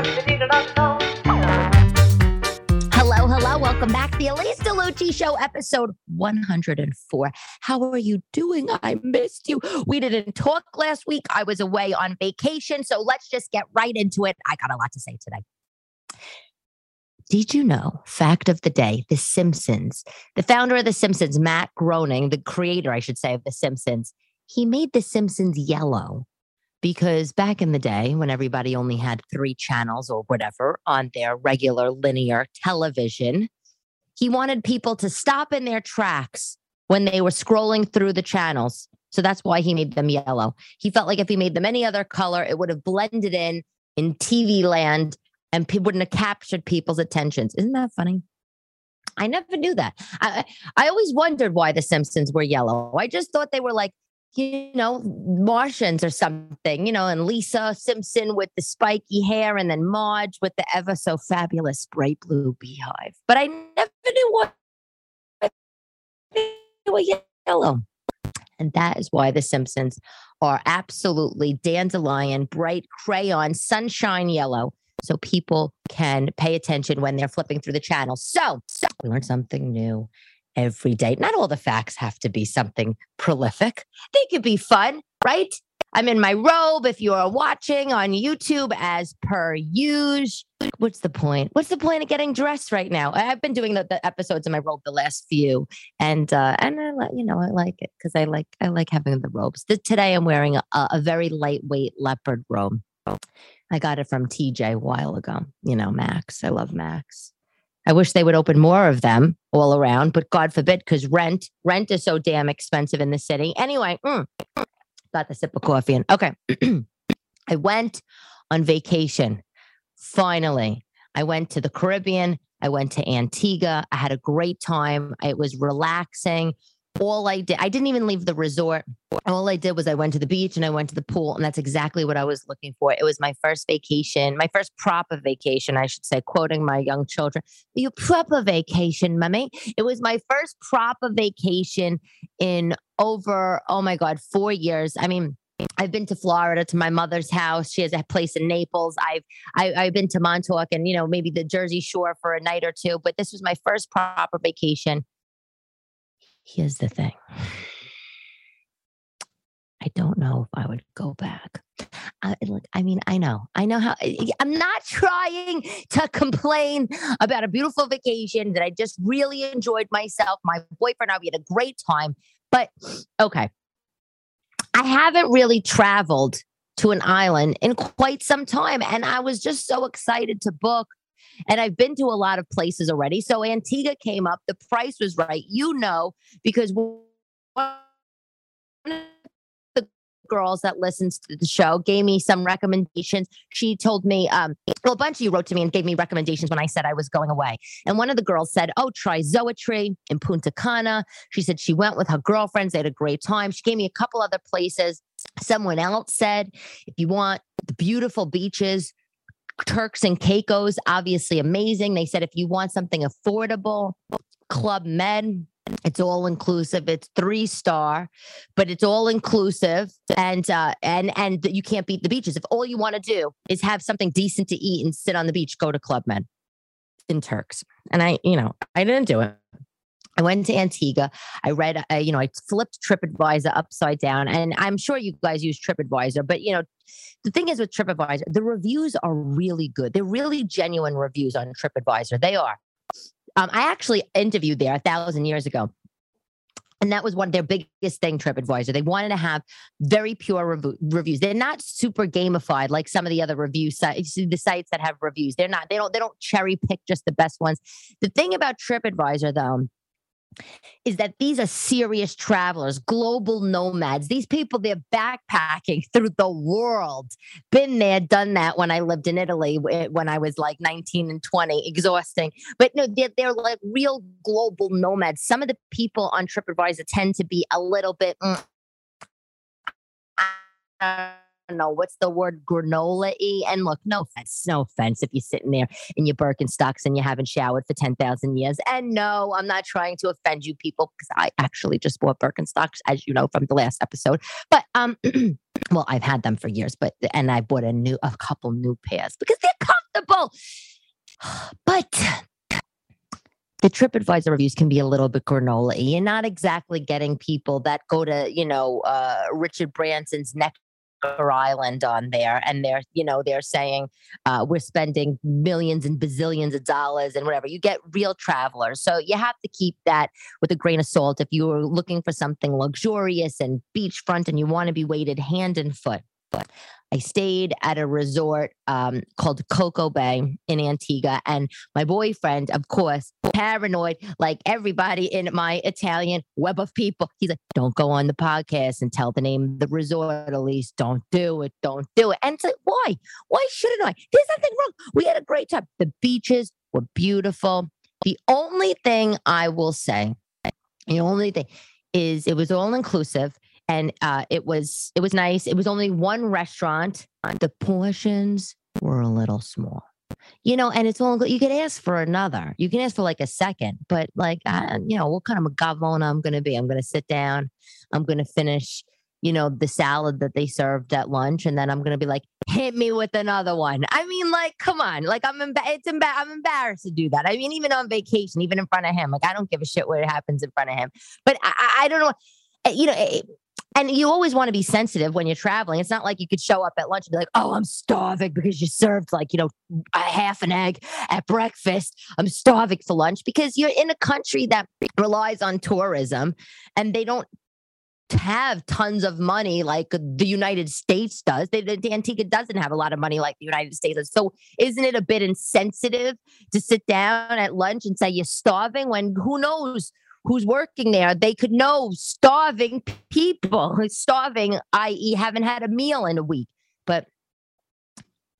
Hello, hello. Welcome back to the Elyse DeLucci Show, episode 104. How are you doing? I missed you. We didn't talk last week. I was away on vacation. So let's just get right into it. I got a lot to say today. Did you know, fact of the day, The Simpsons, the founder of The Simpsons, Matt Groening, the creator, I should say, of The Simpsons, he made The Simpsons yellow because back in the day when everybody only had three channels or whatever on their regular linear television, he wanted people to stop in their tracks when they were scrolling through the channels. So that's why he made them yellow. He felt like if he made them any other color, it would have blended in in TV land and people wouldn't have captured people's attentions. Isn't that funny? I never knew that. I I always wondered why the Simpsons were yellow. I just thought they were like, you know, Martians or something, you know, and Lisa Simpson with the spiky hair and then Marge with the ever so fabulous bright blue beehive. But I never knew what they were yellow. And that is why the Simpsons are absolutely dandelion, bright crayon, sunshine yellow so people can pay attention when they're flipping through the channel. So, so we learn something new every day. Not all the facts have to be something prolific. They could be fun, right? I'm in my robe. If you are watching on YouTube, as per usual, what's the point? What's the point of getting dressed right now? I've been doing the, the episodes in my robe the last few, and uh, and I like you know I like it because I like I like having the robes. Today I'm wearing a, a very lightweight leopard robe. I got it from TJ a while ago. You know, Max. I love Max. I wish they would open more of them all around, but God forbid, because rent rent is so damn expensive in the city. Anyway, mm, got the sip of coffee and okay. I went on vacation. Finally, I went to the Caribbean. I went to Antigua. I had a great time. It was relaxing all I did, I didn't even leave the resort. All I did was I went to the beach and I went to the pool. And that's exactly what I was looking for. It was my first vacation, my first proper vacation, I should say, quoting my young children. You proper vacation, mummy. It was my first proper vacation in over, oh my God, four years. I mean, I've been to Florida to my mother's house. She has a place in Naples. I've I, have i have been to Montauk and you know maybe the Jersey Shore for a night or two. But this was my first proper vacation Here's the thing I don't know if I would go back. I, I mean, I know, I know how I'm not trying to complain about a beautiful vacation that I just really enjoyed myself. My boyfriend and I, we had a great time. But okay, I haven't really traveled to an island in quite some time. And I was just so excited to book and I've been to a lot of places already. So Antigua came up. The price was right. You know, because one of the girls that listens to the show gave me some recommendations. She told me, um, well, a bunch of you wrote to me and gave me recommendations when I said I was going away. And one of the girls said, Oh, try Zoetry in Punta Cana. She said she went with her girlfriends. They had a great time. She gave me a couple other places. Someone else said, if you want the beautiful beaches, Turks and Caicos, obviously amazing. They said if you want something affordable, Club Med, it's all inclusive. It's three star, but it's all inclusive, and uh, and and you can't beat the beaches. If all you want to do is have something decent to eat and sit on the beach, go to Club Med in Turks. And I, you know, I didn't do it. I went to Antigua. I read, uh, you know, I flipped TripAdvisor upside down, and I'm sure you guys use TripAdvisor, but you know, the thing is with TripAdvisor, the reviews are really good. They're really genuine reviews on TripAdvisor. They are. Um, I actually interviewed there a thousand years ago. And that was one of their biggest thing, TripAdvisor. They wanted to have very pure rev- reviews. They're not super gamified like some of the other review sites, the sites that have reviews. They're not, they don't, they don't cherry pick just the best ones. The thing about TripAdvisor though, is that these are serious travelers, global nomads. These people, they're backpacking through the world. Been there, done that when I lived in Italy when I was like 19 and 20, exhausting. But no, they're, they're like real global nomads. Some of the people on TripAdvisor tend to be a little bit. Mm, don't know what's the word granola y. And look, no offense, no offense if you're sitting there in your Birkenstocks and you haven't showered for 10,000 years. And no, I'm not trying to offend you people because I actually just bought Birkenstocks, as you know from the last episode. But um, well, I've had them for years, but and I bought a new a couple new pairs because they're comfortable. But the TripAdvisor reviews can be a little bit granola. You're not exactly getting people that go to, you know, uh, Richard Branson's Necker Island on there, and they're you know they're saying uh, we're spending millions and bazillions of dollars and whatever. You get real travelers, so you have to keep that with a grain of salt. If you are looking for something luxurious and beachfront, and you want to be weighted hand and foot, I stayed at a resort um, called Coco Bay in Antigua. And my boyfriend, of course, paranoid like everybody in my Italian web of people. He's like, don't go on the podcast and tell the name of the resort, Elyse. Don't do it. Don't do it. And it's like, why? Why shouldn't I? There's nothing wrong. We had a great time. The beaches were beautiful. The only thing I will say, the only thing is it was all inclusive and uh, it was it was nice. It was only one restaurant. The portions were a little small, you know. And it's all you could ask for another. You can ask for like a second, but like uh, you know, what kind of a gavona I'm going to be? I'm going to sit down. I'm going to finish, you know, the salad that they served at lunch, and then I'm going to be like, hit me with another one. I mean, like, come on, like I'm emba- it's emba- I'm embarrassed to do that. I mean, even on vacation, even in front of him, like I don't give a shit what happens in front of him. But I, I don't know you know, and you always want to be sensitive when you're traveling. It's not like you could show up at lunch and be like, "Oh, I'm starving because you served like you know a half an egg at breakfast. I'm starving for lunch because you're in a country that relies on tourism, and they don't have tons of money like the United States does. They, the Antigua doesn't have a lot of money like the United States does. So isn't it a bit insensitive to sit down at lunch and say you're starving when who knows who's working there, they could know starving people, starving, i.e., haven't had a meal in a week. But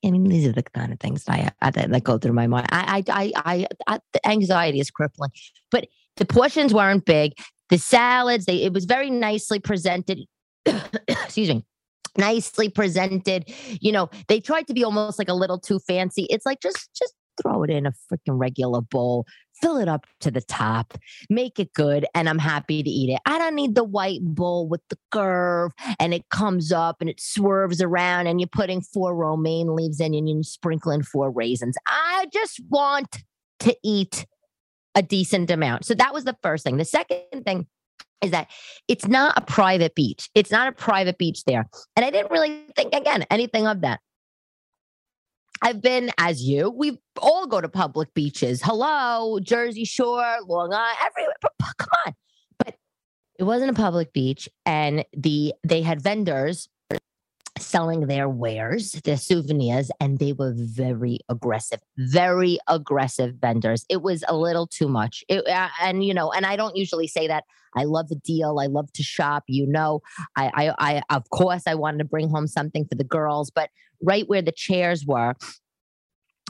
I mean, these are the kind of things I, I that go through my mind. I, I, I, I, the anxiety is crippling. But the portions weren't big. The salads, they it was very nicely presented. Excuse me nicely presented you know they tried to be almost like a little too fancy it's like just just throw it in a freaking regular bowl fill it up to the top, make it good, and I'm happy to eat it. I don't need the white bowl with the curve and it comes up and it swerves around and you're putting four romaine leaves in and you're sprinkling four raisins. I just want to eat a decent amount. So that was the first thing. The second thing is that it's not a private beach. It's not a private beach there. And I didn't really think, again, anything of that. I've been, as you, we all go to public beaches. Hello, Jersey Shore, Long Island, everywhere. Come on. But it wasn't a public beach. And the they had vendors selling their wares, their souvenirs, and they were very aggressive, very aggressive vendors. It was a little too much. It, uh, and you know, and I don't usually say that. I love a deal. I love to shop. You know, I, I, I, of course, I wanted to bring home something for the girls, but right where the chairs were,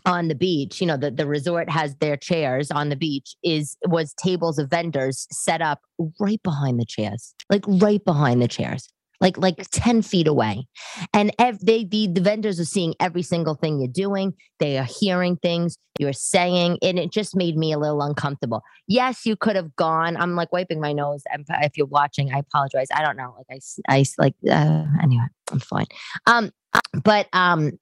on the beach you know the, the resort has their chairs on the beach is was tables of vendors set up right behind the chairs like right behind the chairs like like 10 feet away and ev- they the, the vendors are seeing every single thing you're doing they are hearing things you're saying and it just made me a little uncomfortable yes you could have gone i'm like wiping my nose and if you're watching i apologize i don't know like i i like uh, anyway i'm fine um but um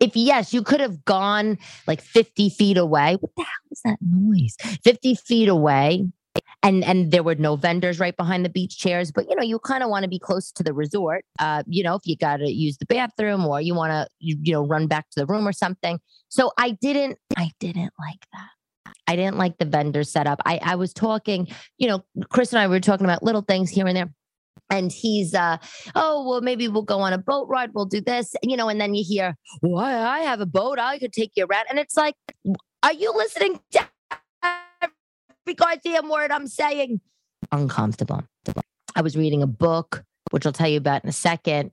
if yes, you could have gone like 50 feet away. What the hell is that noise? 50 feet away and and there were no vendors right behind the beach chairs but you know you kind of want to be close to the resort uh you know if you got to use the bathroom or you want to you, you know run back to the room or something. So i didn't i didn't like that. I didn't like the vendor setup. I i was talking you know chris and i were talking about little things here and there. And he's uh oh well maybe we'll go on a boat ride. We'll do this. You know and then you hear well i have a boat. I could take you around. And it's like are you listening to every goddamn word I'm saying. Uncomfortable. I was reading a book, which I'll tell you about in a second.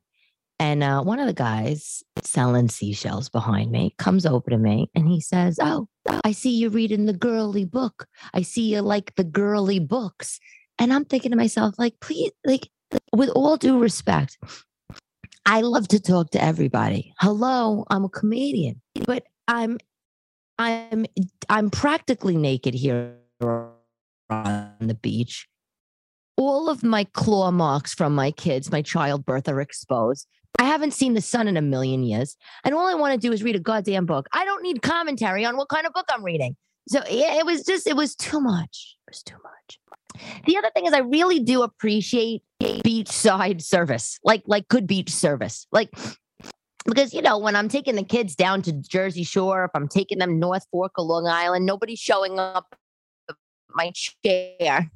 And uh, one of the guys selling seashells behind me comes over to me and he says, Oh, I see you reading the girly book. I see you like the girly books. And I'm thinking to myself, like, please, like, with all due respect, I love to talk to everybody. Hello, I'm a comedian, but I'm I'm I'm practically naked here on the beach. All of my claw marks from my kids, my childbirth, are exposed. I haven't seen the sun in a million years. And all I want to do is read a goddamn book. I don't need commentary on what kind of book I'm reading. So yeah, it was just, it was too much. It was too much. The other thing is I really do appreciate beachside service, like like good beach service. Like because you know when i'm taking the kids down to jersey shore if i'm taking them north fork or long island nobody's showing up my chair.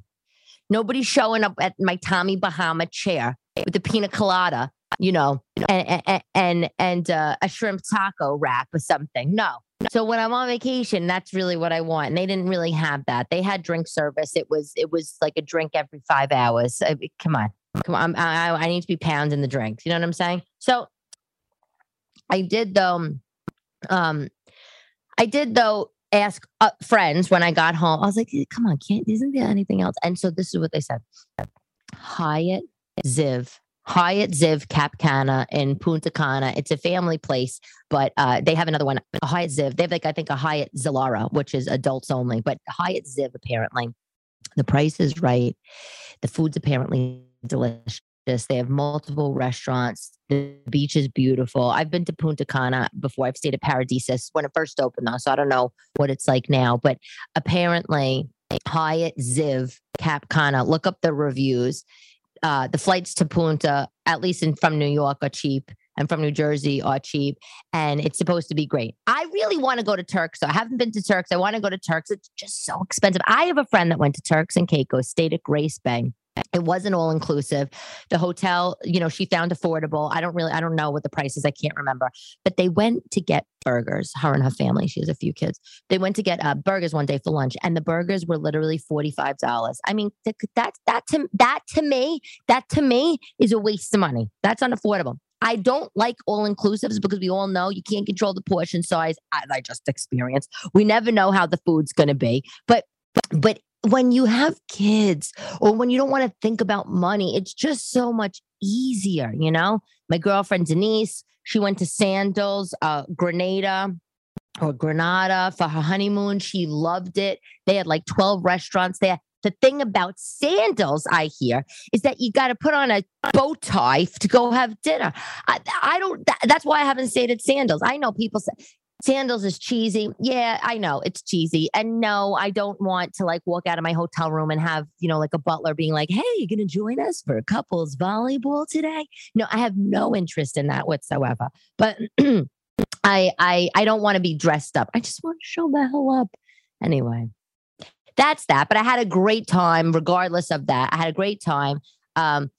Nobody's showing up at my tommy bahama chair with the pina colada you know and and and, and uh, a shrimp taco wrap or something. No. So when i'm on vacation that's really what i want and they didn't really have that. They had drink service. It was it was like a drink every five hours. I come on. Come on. I, I need to be pounding the drinks. You know what i'm saying? So I did though. Um, I did though ask uh, friends when I got home. I was like, "Come on, can't isn't there anything else?" And so this is what they said: Hyatt Ziv. Hyatt Ziv Cap Cana in Punta Cana. It's a family place, but uh, they have another one, a Hyatt Ziv. They have like I think a Hyatt Zilara, which is adults only, but Hyatt Ziv apparently the price is right. The food's apparently delicious. They have multiple restaurants. The beach is beautiful. I've been to Punta Cana before. I've stayed at Paradisus when it first opened, though, so I don't know what it's like now. But apparently, Hyatt Ziv Cap Cana. Look up the reviews. Uh, the flights to Punta, at least in, from New York, are cheap and from New Jersey are cheap, and it's supposed to be great. I really want to go to Turks. So I haven't been to Turks. I want to go to Turks. It's just so expensive. I have a friend that went to Turks and Caicos, stayed at Grace Bay it wasn't all inclusive. The hotel you know she found affordable. I don't really i don't know what the price is. I can't remember. But they went to get burgers her and her family. She has a few kids. They went to get uh, burgers one day for lunch and the burgers were literally $45 i mean that that to that to me that to me is a waste of money. That's unaffordable. I don't like all inclusives because we all know you can't control the portion size. I, I just experienced. We never know how the food's going to be. But but when you have kids or when you don't want to think about money, it's just so much easier, you know? My girlfriend Denise, she went to Sandals, uh, Grenada or Granada for her honeymoon. She loved it. They had like 12 restaurants there. The thing about sandals, I hear, is that you got to put on a bow tie to go have dinner. I, I don't. That, that's why I haven't stayed at sandals. I know people say Sandals is cheesy. Yeah, I know it's cheesy. And no, I don't want to like walk out of my hotel room and have, you know, like a butler being like, hey, you going to join us for a couples volleyball today? No, I have no interest in that whatsoever. But I I I don't want to be dressed up. I just want to show the hell up. Anyway, that's that. But I had a great time regardless of that. I had a great time. Um,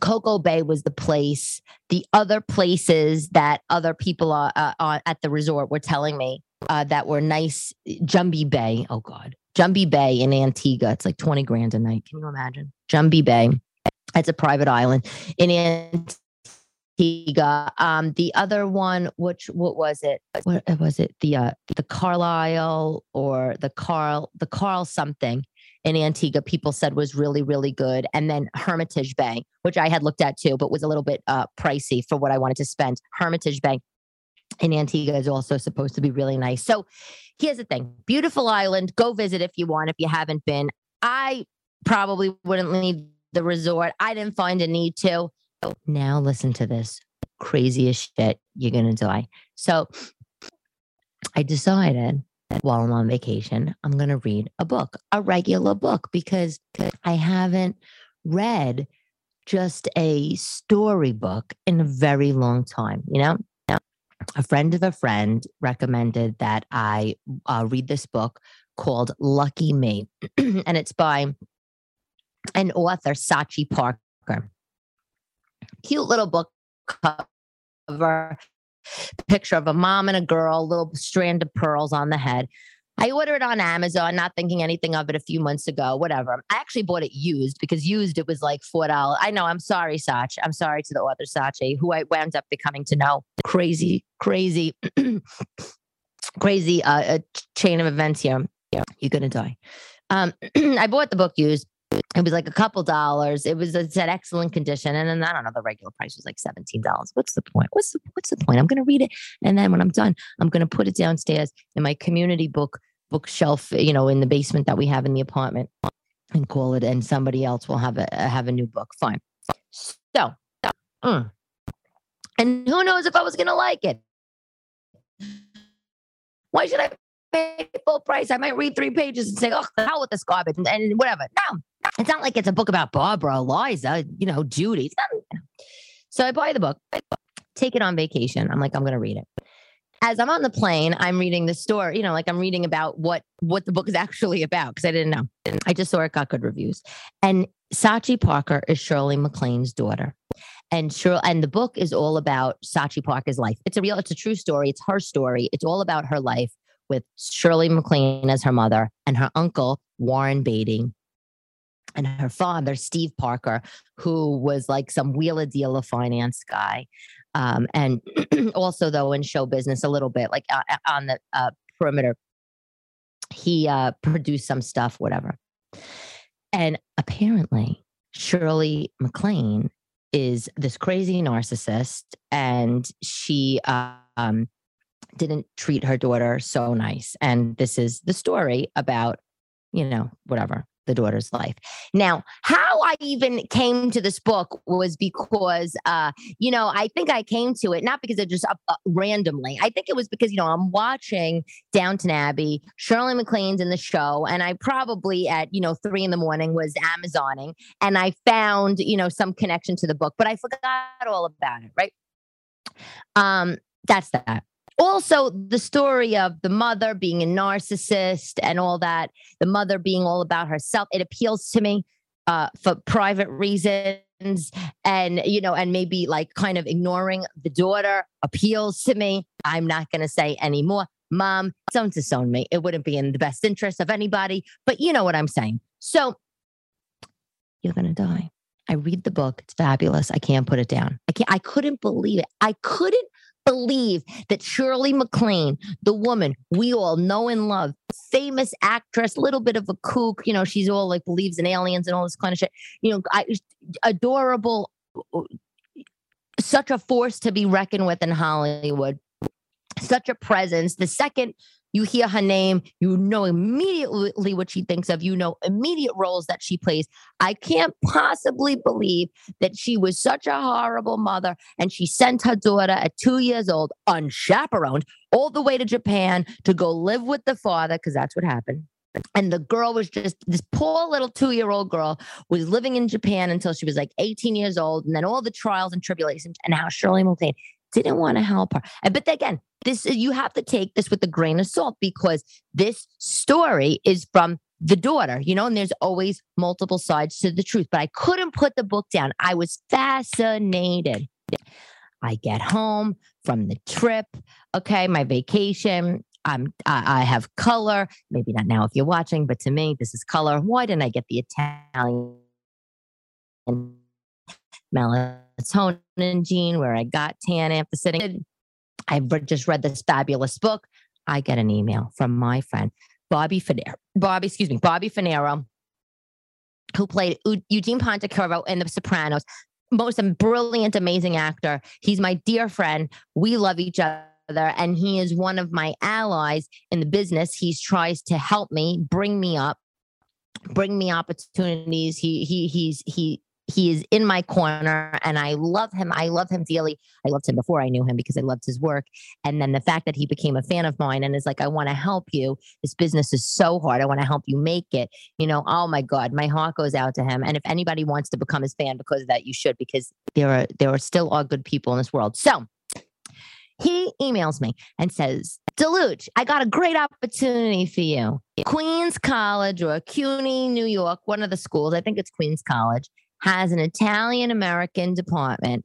Coco Bay was the place. The other places that other people are, uh, at the resort were telling me uh, that were nice. Jumbie Bay. Oh God, Jumbie Bay in Antigua. It's like twenty grand a night. Can you imagine? Jumbie Bay. It's a private island in Antigua. Um, the other one, which what was it? What was it? The uh, the Carlisle or the Carl the Carl something in Antigua people said was really, really good. And then Hermitage Bay, which I had looked at too, but was a little bit uh, pricey for what I wanted to spend. Hermitage Bay in Antigua is also supposed to be really nice. So here's the thing beautiful island. Go visit if you want, if you haven't been. I probably wouldn't leave the resort. I didn't find a need to. Now listen to this craziest shit. You're going to die. So I decided while I'm on vacation, I'm going to read a book, a regular book, because I haven't read just a storybook in a very long time. You know, a friend of a friend recommended that I uh, read this book called Lucky Me, and it's by an author, Sachi Parker. Cute little book cover picture of a mom and a girl, little strand of pearls on the head. I ordered it on Amazon, not thinking anything of it a few months ago, whatever. I actually bought it used because used it was like $4. I know, I'm sorry, Sach. I'm sorry to the author, Sachi, who I wound up becoming to know. Crazy, crazy, crazy uh, chain of events here. Yeah, you're going to die. Um, I bought the book used it was like a couple dollars. It was it's at excellent condition, and then I don't know. The regular price was like seventeen dollars. What's the point? What's the What's the point? I'm going to read it, and then when I'm done, I'm going to put it downstairs in my community book bookshelf. You know, in the basement that we have in the apartment, and call it. And somebody else will have a have a new book. Fine. So, mm, And who knows if I was going to like it? Why should I pay full price? I might read three pages and say, oh, hell with this garbage and, and whatever. No, it's not like it's a book about Barbara, Eliza, you know, Judy. So I buy the book, take it on vacation. I'm like, I'm going to read it. As I'm on the plane, I'm reading the story, you know, like I'm reading about what what the book is actually about because I didn't know. I just saw it got good reviews. And Sachi Parker is Shirley MacLaine's daughter. And sure, and the book is all about Sachi Parker's life. It's a real, it's a true story. It's her story. It's all about her life with Shirley MacLaine as her mother and her uncle Warren Beatty and her father Steve Parker, who was like some wheel wheeler dealer finance guy, um, and also though in show business a little bit, like uh, uh on the uh, perimeter. He uh, produced some stuff, whatever. And apparently, Shirley MacLaine is this crazy narcissist, and she um, didn't treat her daughter so nice. And this is the story about, you know, whatever the daughter's life. Now, how I even came to this book was because, uh, you know, I think I came to it not because it just uh, uh, randomly. I think it was because, you know, I'm watching Downton Abbey, Shirley MacLaine's in the show, and I probably at, you know, three in the morning was Amazoning and I found, you know, some connection to the book, but I forgot all about it, right? Um, that's that also the story of the mother being a narcissist and all that the mother being all about herself. It appeals to me uh, for private reasons and you know and maybe like kind of ignoring the daughter appeals to me. I'm not going to say anymore mom don't disown me. It wouldn't be in the best interest of anybody but you know what i'm saying. So you're going to die. I read the book. It's fabulous. I can't put it down. I can't i couldn't believe it. I couldn't believe that Shirley MacLaine, the woman we all know and love, famous actress, little bit of a kook, you know, she's all like believes in aliens and all this kind of shit, you know, I, adorable, uh, uh, such a force to be reckoned with in Hollywood, such a presence. The second you hear her name, you know immediately what she thinks of, you know immediate roles that she plays. I can't possibly believe that she was such a horrible mother and she sent her daughter at two years old, unchaperoned, all the way to Japan to go live with the father, because that's what happened. And the girl was just this poor little two year old girl was living in Japan until she was like 18 years old. And then all the trials and tribulations and how Shirley MacLaine didn't want to help her. But again, this you have to take this with a grain of salt because this story is from the daughter, you know, and there's always multiple sides to the truth. But I couldn't put the book down. I was fascinated. I get home from the trip, okay, my vacation. I'm I, I have color. Maybe not now if you're watching, but to me, this is color. Why didn't I get the Italian melatonin gene where I got tan sitting? I just read this fabulous book. I get an email from my friend, Bobby Fanaro. Bobby, excuse me, Bobby Funaro, who played Eugene Pontecorvo in The Sopranos. Most brilliant, amazing actor. He's my dear friend. We love each other and he is one of my allies in the business. He tries to help me, bring me up, bring me opportunities. He he he's he he is in my corner and I love him. I love him dearly. I loved him before I knew him because I loved his work. And then the fact that he became a fan of mine and is like, I want to help you. This business is so hard. I want to help you make it. You know, oh my God, my heart goes out to him. And if anybody wants to become his fan because of that, you should, because there are there are still all good people in this world. So he emails me and says, Deluge, I got a great opportunity for you. Queens College or CUNY, New York, one of the schools, I think it's Queens College, has an Italian American department.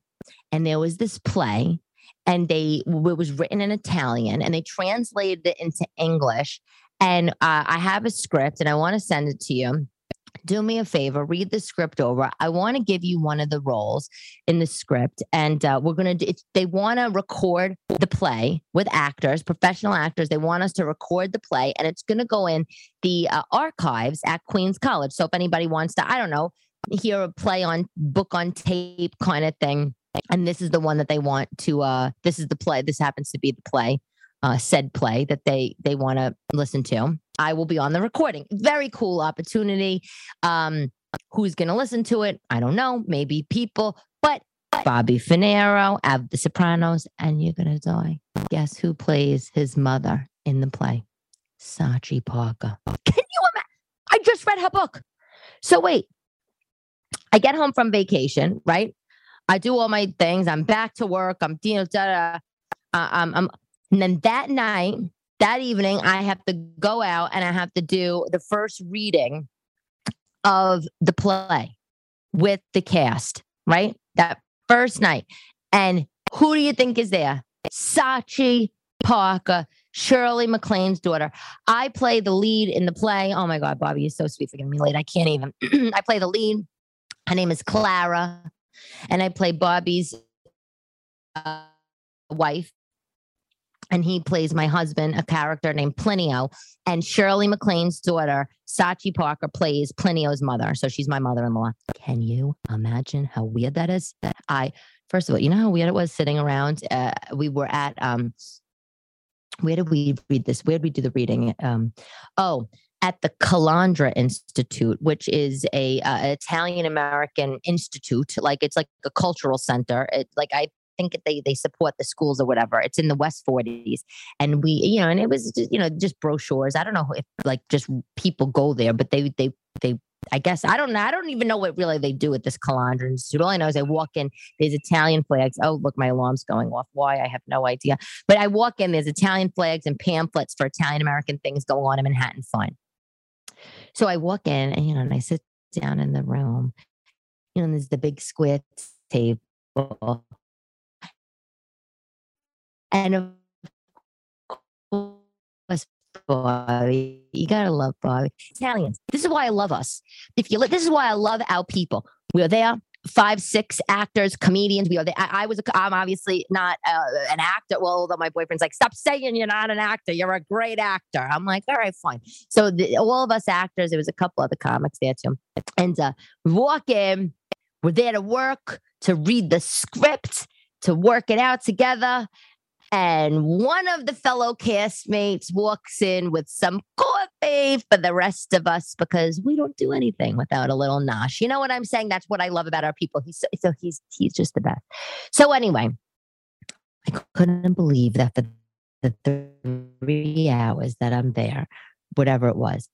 And there was this play, and they it was written in Italian, and they translated it into English. And uh, I have a script, and I want to send it to you do me a favor, read the script over. I want to give you one of the roles in the script, and uh, we're going to. They want to record the play with actors, professional actors. They want us to record the play, and it's to go in the uh, archives at Queens College. So if anybody wants to, I don't know, hear a play on book on tape kind of thing. And this is the one that they want to uh this is the play. This happens to be the play, uh said play that they they want to listen to. I will be on the recording. Very cool opportunity. Um who's going to listen to it? I don't know, maybe people, but Bobby Funaro, Av the Sopranos, and you're gonna die. Guess who plays his mother in the play? Sachi Parker. Can you imagine? I just read her book. So wait, I get home from vacation, right? I do all my things. I'm back to work. I'm you know, da, da, uh, um, I'm, and then that night, that evening, I have to go out and I have to do the first reading of the play with the cast, right? That first night. And who do you think is there? Sachi Parker, Shirley MacLaine's daughter. I play the lead in the play. Oh my God, Bobby, you're so sweet for getting me late. I can't even. I play the lead. Her name is Clara. And I play Bobby's uh, wife. And he plays my husband, a character named Plinio. And Shirley MacLaine's daughter, Sachi Parker, plays Plinio's mother. So she's my mother in law. Can you imagine how weird that is? I, first of all, you know how weird it was sitting around? Uh, we were at um, where did we read this? Where did we do the reading? Um, oh, at the Calandra Institute, which is a uh, Italian American institute. Like it's like a cultural center. It, like I think they they support the schools or whatever. It's in the West 40s, and we you know, and it was just, you know just brochures. I don't know if like just people go there, but they they they I guess I don't know. I don't even know what really they do at this Calandra Institute. All I know is I walk in, there's Italian flags. Oh, look, my alarm's going off. Why? I have no idea. But I walk in, there's Italian flags and pamphlets for Italian American things going on in Manhattan. Fine. So I walk in and, you know, and I sit down in the room. You know, there's the big square table. And of course, Bobby. You gotta love Bobby. Italians. This is why I love us. If you this is why I love our people. We are there. Five, six actors, comedians. We are there. I, I was. I'm obviously not uh, an actor. Well, although my boyfriend's like, "Stop saying you're not an actor. You're a great actor." I'm like, "All right, fine." So the, all of us actors. There was a couple other comics there too, and uh, walk in. We're there to work, to read the script, to work it out together. And one of the fellow castmates walks in with some coffee for the rest of us because we don't do anything without a little nosh. You know what I'm saying? That's what I love about our people. He's so, so he's he's just the best. So anyway, I couldn't believe that the the three hours that I'm there, whatever it was,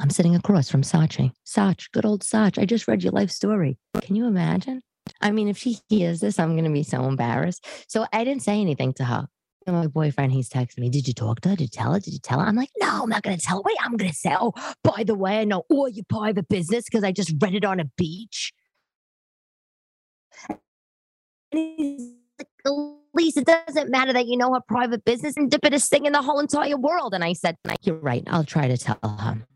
I'm sitting across from Sachi. Sach, good old Sach. I just read your life story. Can you imagine? I mean, if she hears this, I'm going to be so embarrassed. So I didn't say anything to her. And my boyfriend, he's texting me, Did you talk to her? Did you tell her? Did you tell her? I'm like, No, I'm not going to tell her. Wait, I'm going to say, Oh, by the way, I know all your private business because I just read it on a beach. Lisa, it doesn't matter that you know her private business and a thing in the whole entire world. And I said, You're right. I'll try to tell her.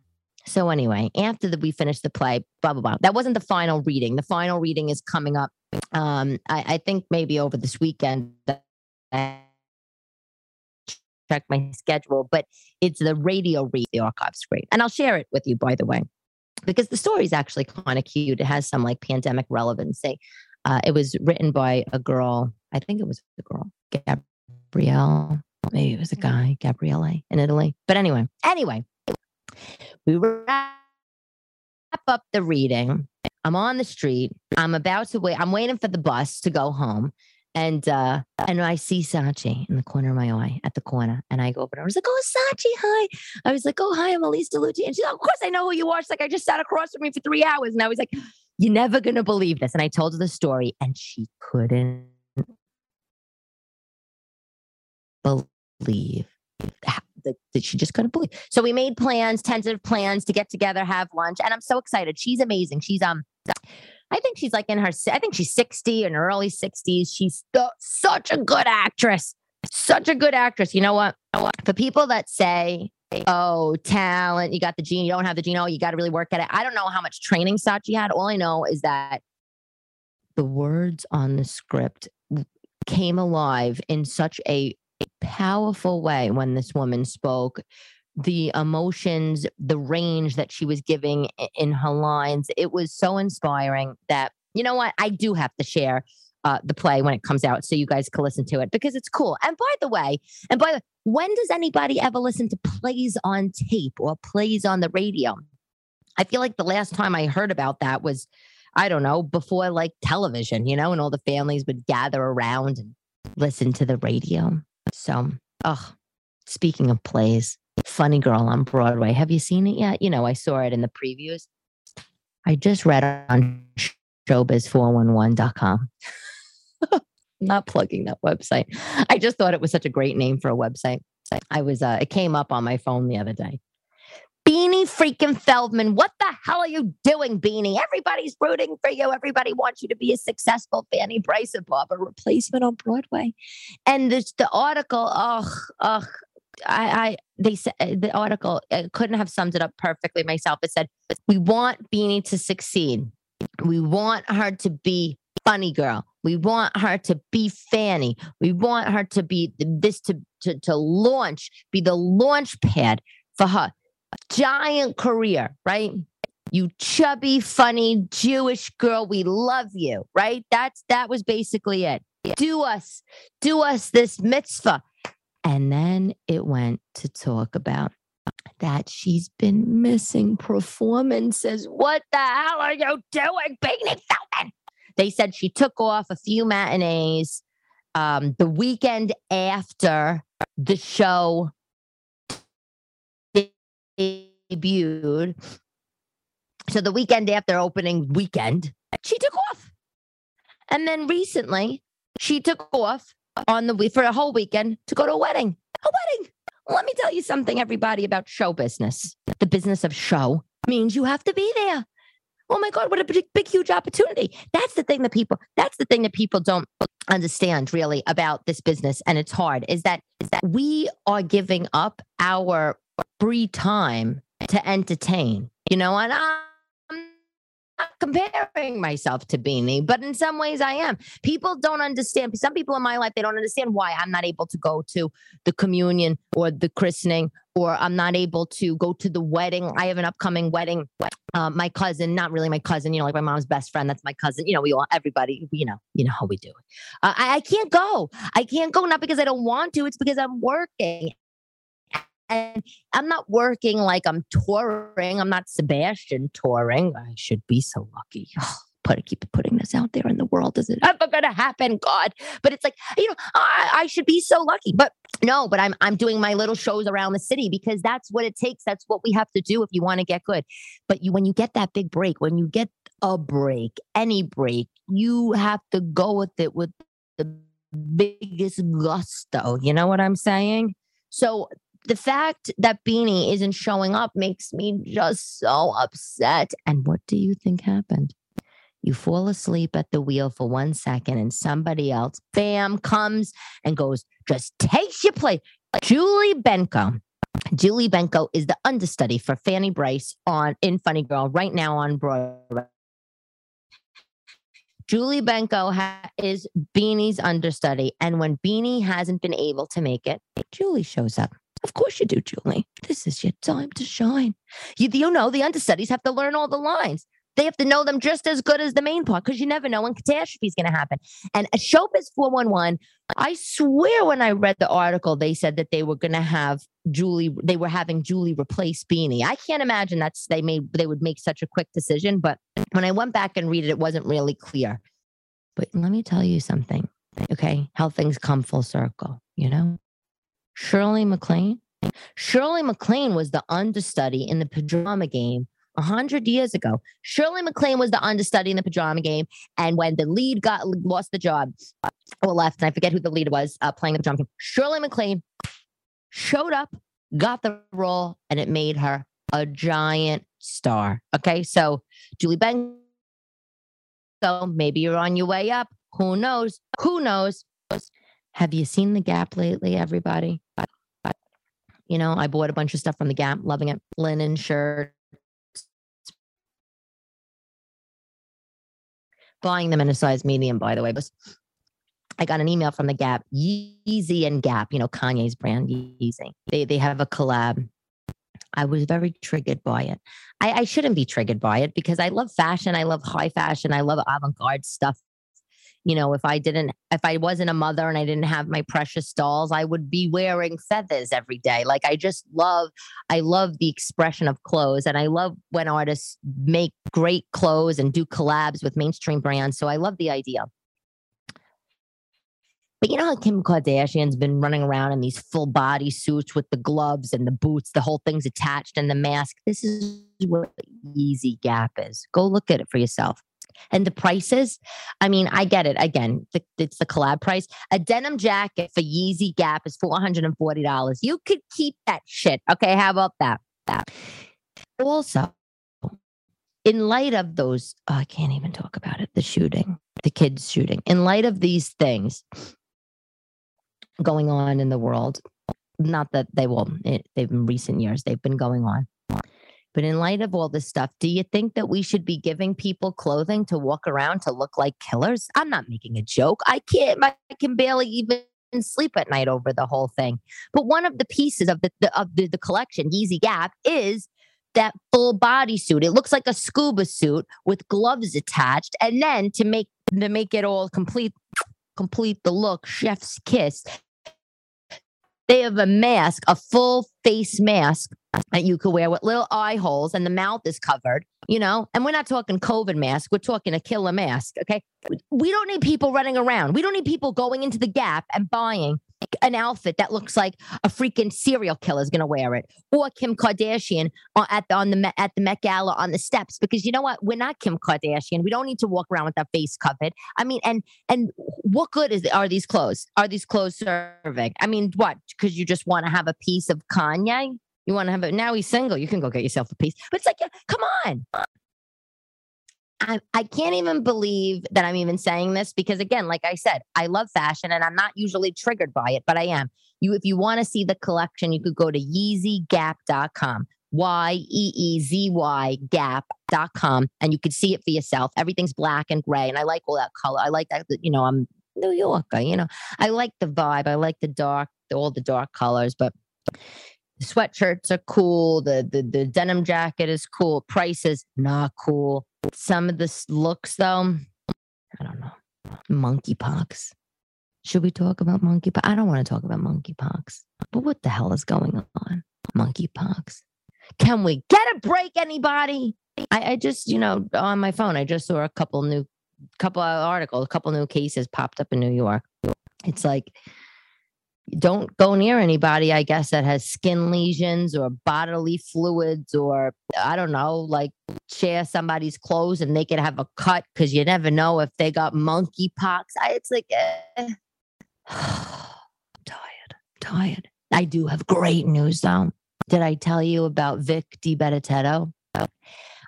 So anyway, after the, we finished the play, blah blah blah. That wasn't the final reading. The final reading is coming up. Um, I, I think maybe over this weekend. Check my schedule, but it's the radio read. The archive's great, and I'll share it with you. By the way, because the story is actually kind of cute. It has some like pandemic relevancy. Uh, it was written by a girl. I think it was a girl, Gabrielle. Maybe it was a guy, Gabriele in Italy. But anyway, anyway, we wrap up the reading. I'm on the street. I'm about to wait. I'm waiting for the bus to go home. And uh, and I see Sachi in the corner of my eye at the corner. And I go over her. I was like, oh, Sachi, hi. I was like, oh, hi, I'm Elyse DeLucci. And she's like, of course I know who you are. She's like, I just sat across from me for three hours. And I was like, you're never going to believe this. And I told her the story and she couldn't believe that she just couldn't believe. So we made plans, tentative plans to get together, have lunch, and I'm so excited. She's amazing. She's um, I think she's like in her, I think she's 60 in her early 60s. She's such a good actress, such a good actress. You know what? For people that say, oh, talent, you got the gene, you don't have the gene, oh, you got to really work at it. I don't know how much training Sachi had. All I know is that the words on the script came alive in such a powerful way when this woman spoke the emotions the range that she was giving in her lines it was so inspiring that you know what i do have to share uh, the play when it comes out so you guys can listen to it because it's cool. And by the way and by the way, when does anybody ever listen to plays on tape or plays on the radio? I feel like the last time i heard about that was I don't know, before like television, you know, and all the families would gather around and listen to the radio. So, oh, speaking of plays, Funny Girl on Broadway. Have you seen it yet? You know, I saw it in the previews. I just read on showbiz411.com. Not plugging that website. I just thought it was such a great name for a website. I was, uh, it came up on my phone the other day. Beanie freaking Feldman, what the hell are you doing, Beanie? Everybody's rooting for you. Everybody wants you to be a successful Fanny above a replacement on Broadway. And this, the article, ugh, ugh, I, I they said uh, the article I couldn't have summed it up perfectly myself. It said, "We want Beanie to succeed. We want her to be funny girl. We want her to be Fanny. We want her to be this to to, to launch, be the launch pad for her giant career, right? You chubby, funny Jewish girl, we love you, right? That's that was basically it. Do us, do us this mitzvah. And then it went to talk about that she's been missing performances. What the hell are you doing, Beanie Feldman? They said she took off a few matinees um, the weekend after the show debuted. So the weekend after opening weekend, she took off. And then recently, she took off on the for a whole weekend to go to a wedding. A wedding. Let me tell you something, everybody, about show business. The business of show means you have to be there. Oh my God, what a big, big, huge opportunity. That's the thing that people, that's the thing that people don't understand really about this business. And it's hard is that, is that we are giving up our free time to entertain, you know, and I, comparing myself to Beanie, but in some ways I am. People don't understand. Some people in my life, they don't understand why I'm not able to go to the communion or the christening, or I'm not able to go to the wedding. I have an upcoming wedding. Uh, my cousin, not really my cousin, you know, like my mom's best friend. That's my cousin. You know, we all, everybody, you know, you know how we do it. Uh, I, I can't go. I can't go, not because I don't want to. It's because I'm working and I'm not working like I'm touring. I'm not Sebastian touring. I should be so lucky. put keep putting this out there in the world. Is it ever gonna happen? God. But it's like, you know, I, I should be so lucky. But no, but I'm I'm doing my little shows around the city because that's what it takes. That's what we have to do if you want to get good. But you when you get that big break, when you get a break, any break, you have to go with it with the biggest gusto. You know what I'm saying? So the fact that Beanie isn't showing up makes me just so upset. And what do you think happened? You fall asleep at the wheel for one second, and somebody else, bam, comes and goes, just takes your place. Julie Benko. Julie Benko is the understudy for Fanny Brice on in Funny Girl right now on Broadway. Julie Benko ha- is Beanie's understudy. And when Beanie hasn't been able to make it, Julie shows up. Of course you do, Julie. This is your time to shine. You, you know, the understudies have to learn all the lines. They have to know them just as good as the main part because you never know when catastrophe is going to happen. And a Showbiz 411, I swear when I read the article, they said that they were going to have Julie, they were having Julie replace Beanie. I can't imagine that's they made they would make such a quick decision. But when I went back and read it, it wasn't really clear. But let me tell you something, okay? How things come full circle, you know? Shirley MacLaine. Shirley MacLaine was the understudy in the pajama game a hundred years ago. Shirley MacLaine was the understudy in the pajama game, and when the lead got lost the job or left, and I forget who the lead was uh, playing the pajama game, Shirley MacLaine showed up, got the role, and it made her a giant star. Okay, so Julie Benko, maybe you're on your way up. Who knows? Who knows? Have you seen the Gap lately, everybody? You know, I bought a bunch of stuff from the Gap, loving it. Linen shirt. Buying them in a size medium, by the way. But I got an email from the Gap, Yeezy and Gap, you know, Kanye's brand, Yeezy. They they have a collab. I was very triggered by it. I, I shouldn't be triggered by it because I love fashion. I love high fashion. I love avant garde stuff you know, if I didn't, if I wasn't a mother and I didn't have my precious dolls, I would be wearing feathers every day. Like I just love, I love the expression of clothes and I love when artists make great clothes and do collabs with mainstream brands. So I love the idea. But you know how Kim Kardashian's been running around in these full body suits with the gloves and the boots, the whole thing's attached and the mask. This is what Yeezy Gap is. Go look at it for yourself. And the prices, I mean, I get it. Again, the, it's the collab price. A denim jacket for Yeezy Gap is $440. You could keep that shit. Okay, how about that? That. Also, in light of those, oh, I can't even talk about it, the shooting, the kids shooting. In light of these things, going on in the world. Not that they will, it, they've in recent years, they've been going on. But in light of all this stuff, do you think that we should be giving people clothing to walk around to look like killers? I'm not making a joke. I can't, I can barely even sleep at night over the whole thing. But one of the pieces of the, the of the, the collection, Yeezy Gap, is that full body suit. It looks like a scuba suit with gloves attached. And then to make to make it all complete complete the look, chef's kiss. They have a mask, a full face mask that you could wear with little eye holes and the mouth is covered, you know? And we're not talking COVID mask, we're talking a killer mask, okay? We don't need people running around. We don't need people going into the Gap and buying an outfit that looks like a freaking serial killer is going to wear it, or Kim Kardashian at the on the at the Met Gala on the steps. Because you know what, we're not Kim Kardashian. We don't need to walk around with our face covered. I mean, and and what good is are these clothes? Are these clothes serving? I mean, what? Because you just want to have a piece of Kanye? You want to have it now? He's single. You can go get yourself a piece. But it's like, come on. I, I can't even believe that I'm even saying this because again, like I said, I love fashion and I'm not usually triggered by it, but I am. You if you want to see the collection, you could go to yeezygap.com. Y E E Z Y gap.com and you could see it for yourself. Everything's black and gray. And I like all that color. I like that, you know, I'm New Yorker, you know. I like the vibe. I like the dark, all the dark colors, but sweatshirts are cool. The, the the denim jacket is cool. Price is not cool. Some of the looks, though, I don't know. Monkeypox. Should we talk about monkeypox? I don't want to talk about monkeypox. But what the hell is going on? Monkeypox. Can we get a break, anybody? I, I just, you know, on my phone, I just saw a couple new, couple uh, of articles, a couple new cases popped up in New York. It's like don't go near anybody, I guess, that has skin lesions or bodily fluids or I don't know, like share somebody's clothes and they could have a cut because you never know if they got monkeypox. I, it's like, eh. I'm tired, I'm tired. I do have great news though. Did I tell you about Vic DiBitetto?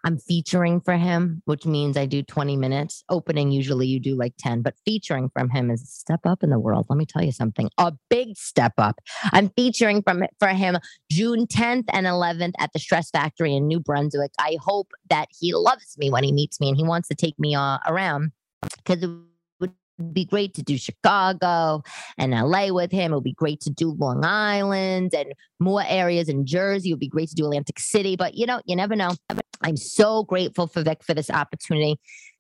I'm featuring for him, which means I do 20 minutes. Opening, usually you do like 10, but featuring from him is a step up in the world. Let me tell you something a big step up. I'm featuring from for him June 10th and 11th at the Stress Factory in New Brunswick. I hope that he loves me when he meets me and he wants to take me uh, around because be great to do Chicago and LA with him. It would be great to do Long Island and more areas in Jersey. It would be great to do Atlantic City. But you know, you never know. I'm so grateful for Vic for this opportunity.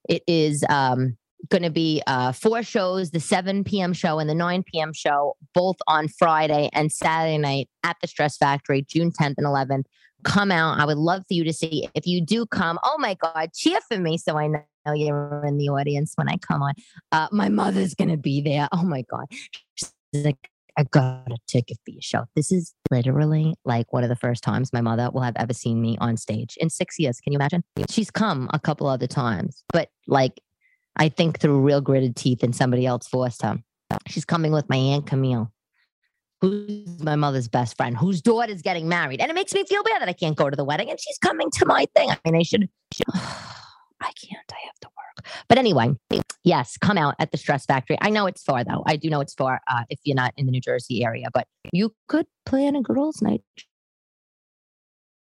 It is um, going to be uh, four shows the 7 p.m. show and the 9 p.m. show, both on Friday and Saturday night at the Stress Factory, June 10th and 11th. Come out. I would love for you to see. If you do come, oh my God, cheer for me so I know you're in the audience when I come on. Uh, my mother's going to be there. Oh my God. She's like, I got a ticket for your show. This is literally like one of the first times my mother will have ever seen me on stage in six years. Can you imagine? She's come a couple other times, but like I think through real gritted teeth and somebody else forced her. She's coming with my Aunt Camille, who's my mother's best friend, whose daughter's getting married. And it makes me feel bad that I can't go to the wedding and she's coming to my thing. I mean, I should, should I can't. I have to work. But anyway, yes, come out at the Stress Factory. I know it's far though. I do know it's far uh, if you're not in the New Jersey area, but you could plan a girls' night.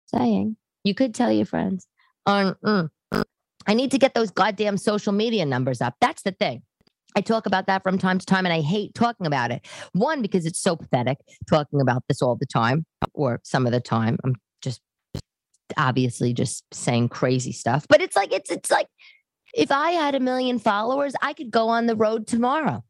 Saying you could tell your friends. Um, mm, mm. I need to get those goddamn social media numbers up. That's the thing. I talk about that from time to time and I hate talking about it. One, because it's so pathetic talking about this all the time or some of the time. I'm just obviously just saying crazy stuff, but it's like it's it's like If I had a million followers, I could go on the road tomorrow.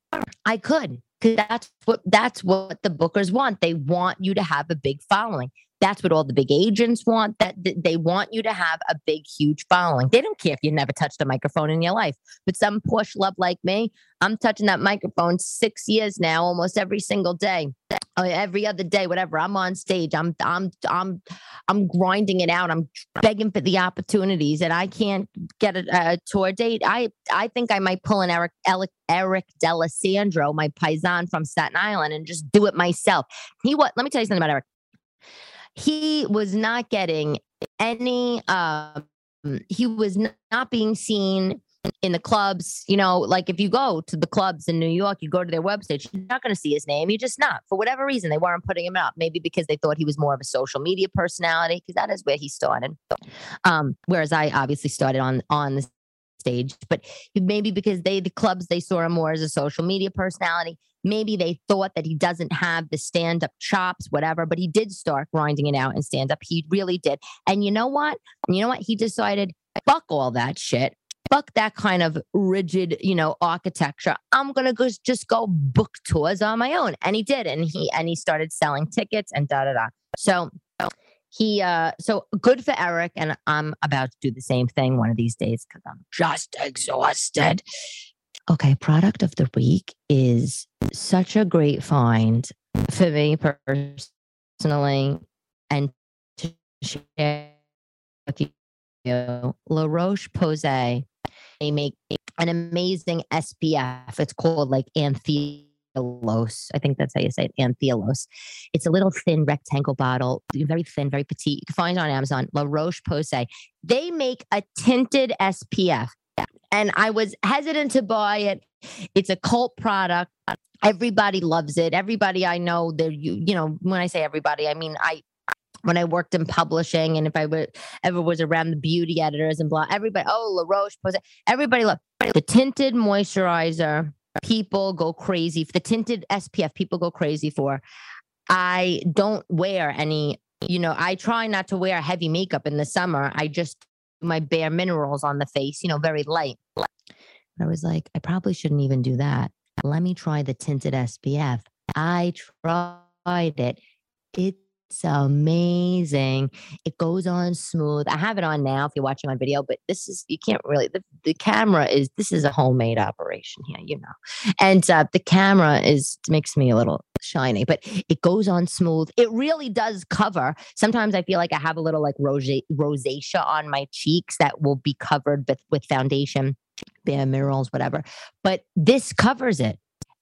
I could because that's what that's what the bookers want. They want you to have a big following. That's what all the big agents want. That they want you to have a big, huge following. They don't care if you never touched a microphone in your life. But some push love like me, I'm touching that microphone six years now, almost every single day, every other day, whatever. I'm on stage. I'm I'm I'm I'm grinding it out. I'm begging for the opportunities, and I can't get a, a tour date. I I think I might pull an Eric Eric, Eric D'Alessandro, my paisan from Staten Island, and just do it myself. He what? Let me tell you something about Eric he was not getting any um he was not being seen in the clubs, you know, like if you go to the clubs in New York, you go to their website, you're not going to see his name. You're just not. For whatever reason, they weren't putting him up. Maybe because they thought he was more of a social media personality, because that is where he started. Um, whereas I obviously started on on the stage, but maybe because they the clubs they saw him more as a social media personality. Maybe they thought that he doesn't have the stand up chops, whatever, but he did start grinding it out and stand up. He really did. And you know what? You know what? He decided, fuck all that shit. Fuck that kind of rigid, you know, architecture. I'm gonna go just go book tours on my own. And he did. And he and he started selling tickets and da da da. So he uh so good for Eric. And I'm about to do the same thing one of these days because I'm just exhausted. Okay, product of the week is such a great find for me personally and to share with you. La Roche Posay, they make an amazing SPF. It's called like Anthelos. I think that's how you say it, Anthelos. It's a little thin rectangle bottle, very thin, very petite. You can find it on Amazon, La Roche Posay. They make a tinted SPF and I was hesitant to buy it. It's a cult product. Everybody loves it. Everybody I know, they you you know, when I say everybody, I mean I when I worked in publishing and if I ever was around the beauty editors and blah, everybody, oh, La Roche, Posay, everybody loved the tinted moisturizer. People go crazy for the tinted SPF. People go crazy for. I don't wear any, you know, I try not to wear heavy makeup in the summer. I just my bare minerals on the face, you know, very light. I was like, I probably shouldn't even do that. Let me try the tinted SPF. I tried it. It it's amazing. It goes on smooth. I have it on now if you're watching on video, but this is, you can't really, the, the camera is, this is a homemade operation here, you know. And uh, the camera is, makes me a little shiny, but it goes on smooth. It really does cover. Sometimes I feel like I have a little like rose, rosacea on my cheeks that will be covered with, with foundation, bare minerals, whatever. But this covers it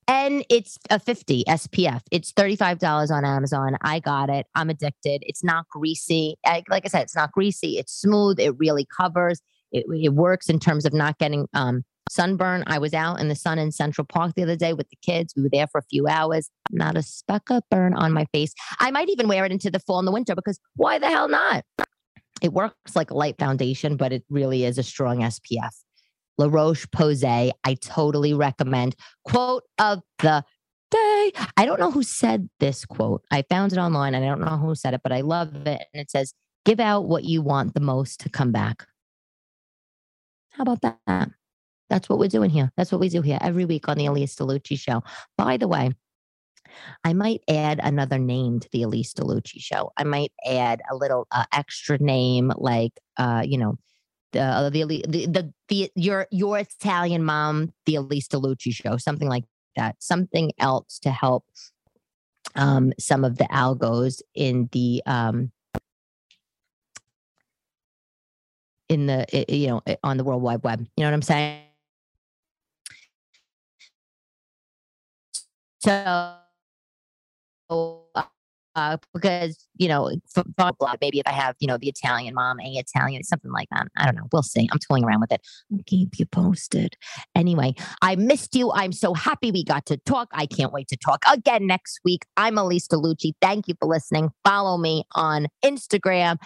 and it's a 50 SPF. It's $35 on Amazon. I got it. I'm addicted. It's not greasy. like I said, it's not greasy. It's smooth. It really covers. It, it works in terms of not getting um, sunburn. I was out in the sun in Central Park the other day with the kids. We were there for a few hours. Not a speck of burn on my face. I might even wear it into the fall and the winter because why the hell not? It works like a light foundation, but it really is a strong SPF. La Roche Posay. I totally recommend. Quote of the day. I don't know who said this quote. I found it online and I don't know who said it, but I love it. And it says, Give out what you want the most to come back. How about that? That's what we're doing here. That's what we do here every week on the Elyse DeLucci show. By the way, I might add another name to the Elyse DeLucci show. I might add a little uh, extra name like, uh, you know, the, the, the the the your your Italian mom, the Elyse DeLucci show, something like that, something else to help um, some of the algos in the um, in the you know on the World Wide Web. You know what I'm saying? So uh, because you know, blah, blah, maybe if I have you know the Italian mom, a Italian, something like that. I don't know. We'll see. I'm toying around with it. I'll keep you posted. Anyway, I missed you. I'm so happy we got to talk. I can't wait to talk again next week. I'm Elyse DeLucci. Thank you for listening. Follow me on Instagram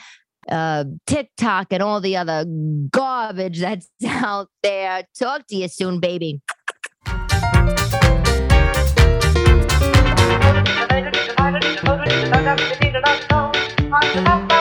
uh, TikTok and all the other garbage that's out there. Talk to you soon, baby. everything that I know. I